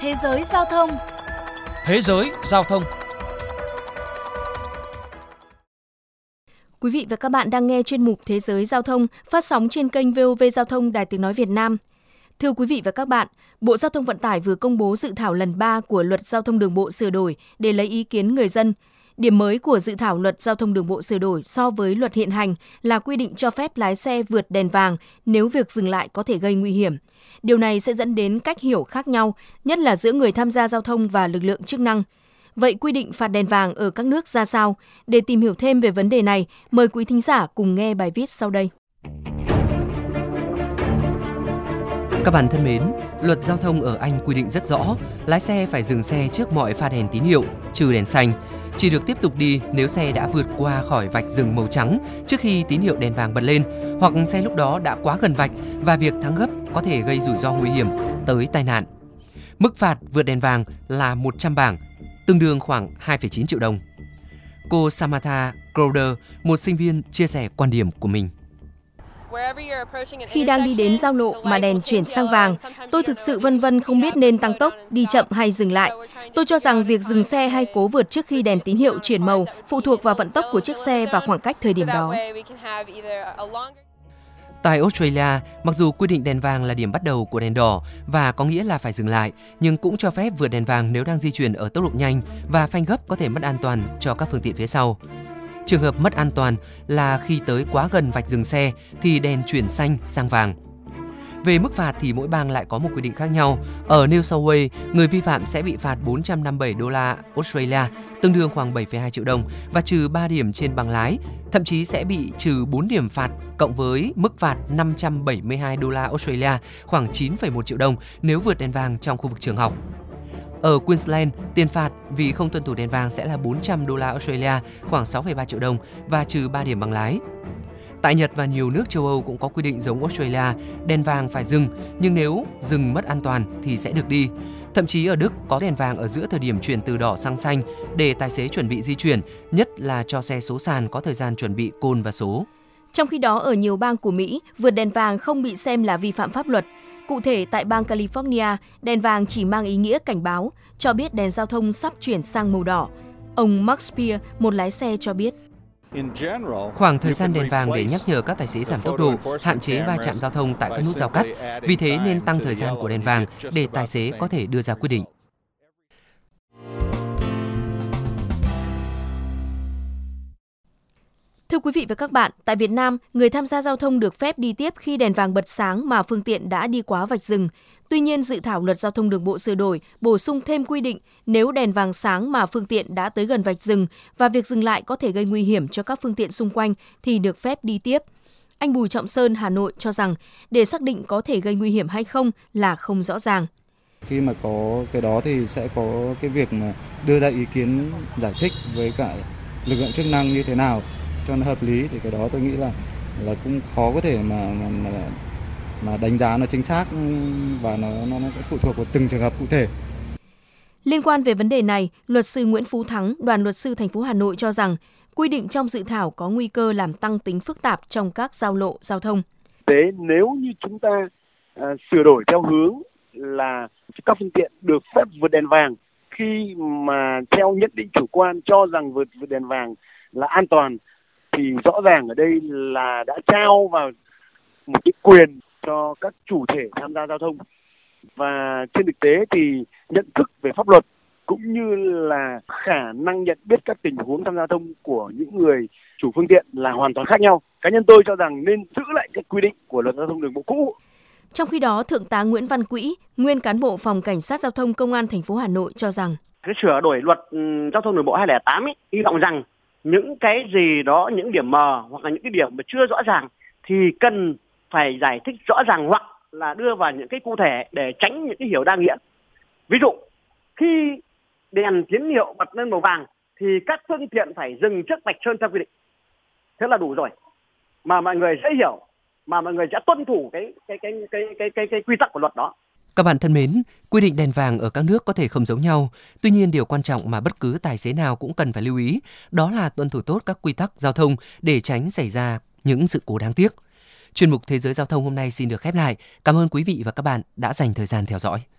Thế giới giao thông Thế giới giao thông Quý vị và các bạn đang nghe chuyên mục Thế giới giao thông phát sóng trên kênh VOV Giao thông Đài Tiếng Nói Việt Nam. Thưa quý vị và các bạn, Bộ Giao thông Vận tải vừa công bố dự thảo lần 3 của Luật Giao thông Đường bộ sửa đổi để lấy ý kiến người dân. Điểm mới của dự thảo Luật Giao thông Đường bộ sửa đổi so với luật hiện hành là quy định cho phép lái xe vượt đèn vàng nếu việc dừng lại có thể gây nguy hiểm. Điều này sẽ dẫn đến cách hiểu khác nhau, nhất là giữa người tham gia giao thông và lực lượng chức năng. Vậy quy định phạt đèn vàng ở các nước ra sao? Để tìm hiểu thêm về vấn đề này, mời quý thính giả cùng nghe bài viết sau đây. Các bạn thân mến, luật giao thông ở Anh quy định rất rõ, lái xe phải dừng xe trước mọi pha đèn tín hiệu, trừ đèn xanh. Chỉ được tiếp tục đi nếu xe đã vượt qua khỏi vạch dừng màu trắng trước khi tín hiệu đèn vàng bật lên, hoặc xe lúc đó đã quá gần vạch và việc thắng gấp có thể gây rủi ro nguy hiểm tới tai nạn. Mức phạt vượt đèn vàng là 100 bảng, tương đương khoảng 2,9 triệu đồng. Cô Samantha Crowder, một sinh viên, chia sẻ quan điểm của mình. Khi đang đi đến giao lộ mà đèn chuyển sang vàng, tôi thực sự vân vân không biết nên tăng tốc, đi chậm hay dừng lại. Tôi cho rằng việc dừng xe hay cố vượt trước khi đèn tín hiệu chuyển màu phụ thuộc vào vận tốc của chiếc xe và khoảng cách thời điểm đó. Tại Australia, mặc dù quy định đèn vàng là điểm bắt đầu của đèn đỏ và có nghĩa là phải dừng lại, nhưng cũng cho phép vượt đèn vàng nếu đang di chuyển ở tốc độ nhanh và phanh gấp có thể mất an toàn cho các phương tiện phía sau. Trường hợp mất an toàn là khi tới quá gần vạch dừng xe thì đèn chuyển xanh sang vàng. Về mức phạt thì mỗi bang lại có một quy định khác nhau. Ở New South Wales, người vi phạm sẽ bị phạt 457 đô la Australia, tương đương khoảng 7,2 triệu đồng và trừ 3 điểm trên bằng lái, thậm chí sẽ bị trừ 4 điểm phạt cộng với mức phạt 572 đô la Australia, khoảng 9,1 triệu đồng nếu vượt đèn vàng trong khu vực trường học. Ở Queensland, tiền phạt vì không tuân thủ đèn vàng sẽ là 400 đô la Australia, khoảng 6,3 triệu đồng và trừ 3 điểm bằng lái. Tại Nhật và nhiều nước châu Âu cũng có quy định giống Australia, đèn vàng phải dừng, nhưng nếu dừng mất an toàn thì sẽ được đi. Thậm chí ở Đức có đèn vàng ở giữa thời điểm chuyển từ đỏ sang xanh để tài xế chuẩn bị di chuyển, nhất là cho xe số sàn có thời gian chuẩn bị côn và số. Trong khi đó, ở nhiều bang của Mỹ, vượt đèn vàng không bị xem là vi phạm pháp luật. Cụ thể, tại bang California, đèn vàng chỉ mang ý nghĩa cảnh báo, cho biết đèn giao thông sắp chuyển sang màu đỏ. Ông Mark Spear, một lái xe cho biết. Khoảng thời gian đèn vàng để nhắc nhở các tài xế giảm tốc độ, hạn chế va chạm giao thông tại các nút giao cắt. Vì thế nên tăng thời gian của đèn vàng để tài xế có thể đưa ra quyết định. Thưa quý vị và các bạn, tại Việt Nam, người tham gia giao thông được phép đi tiếp khi đèn vàng bật sáng mà phương tiện đã đi quá vạch dừng. Tuy nhiên, dự thảo luật giao thông đường bộ sửa đổi bổ sung thêm quy định nếu đèn vàng sáng mà phương tiện đã tới gần vạch dừng và việc dừng lại có thể gây nguy hiểm cho các phương tiện xung quanh thì được phép đi tiếp. Anh Bùi Trọng Sơn, Hà Nội cho rằng để xác định có thể gây nguy hiểm hay không là không rõ ràng. Khi mà có cái đó thì sẽ có cái việc mà đưa ra ý kiến giải thích với cả lực lượng chức năng như thế nào cho nó hợp lý thì cái đó tôi nghĩ là là cũng khó có thể mà mà, mà mà đánh giá nó chính xác và nó nó, nó sẽ phụ thuộc vào từng trường hợp cụ thể. Liên quan về vấn đề này, luật sư Nguyễn Phú Thắng, đoàn luật sư thành phố Hà Nội cho rằng quy định trong dự thảo có nguy cơ làm tăng tính phức tạp trong các giao lộ giao thông. Thế nếu như chúng ta uh, sửa đổi theo hướng là các phương tiện được phép vượt đèn vàng khi mà theo nhận định chủ quan cho rằng vượt vượt đèn vàng là an toàn thì rõ ràng ở đây là đã trao vào một cái quyền cho các chủ thể tham gia giao thông và trên thực tế thì nhận thức về pháp luật cũng như là khả năng nhận biết các tình huống tham gia giao thông của những người chủ phương tiện là hoàn toàn khác nhau. Cá nhân tôi cho rằng nên giữ lại các quy định của luật giao thông đường bộ cũ. Trong khi đó, Thượng tá Nguyễn Văn Quỹ, nguyên cán bộ phòng cảnh sát giao thông công an thành phố Hà Nội cho rằng cái sửa đổi luật ừ, giao thông đường bộ 2008 ấy, hy vọng rằng những cái gì đó những điểm mờ hoặc là những cái điểm mà chưa rõ ràng thì cần phải giải thích rõ ràng hoặc là đưa vào những cái cụ thể để tránh những cái hiểu đa nghĩa. Ví dụ khi đèn tín hiệu bật lên màu vàng thì các phương tiện phải dừng trước vạch sơn theo quy định. Thế là đủ rồi. Mà mọi người dễ hiểu mà mọi người sẽ tuân thủ cái cái cái cái cái cái, cái quy tắc của luật đó các bạn thân mến, quy định đèn vàng ở các nước có thể không giống nhau. Tuy nhiên, điều quan trọng mà bất cứ tài xế nào cũng cần phải lưu ý đó là tuân thủ tốt các quy tắc giao thông để tránh xảy ra những sự cố đáng tiếc. Chuyên mục Thế giới Giao thông hôm nay xin được khép lại. Cảm ơn quý vị và các bạn đã dành thời gian theo dõi.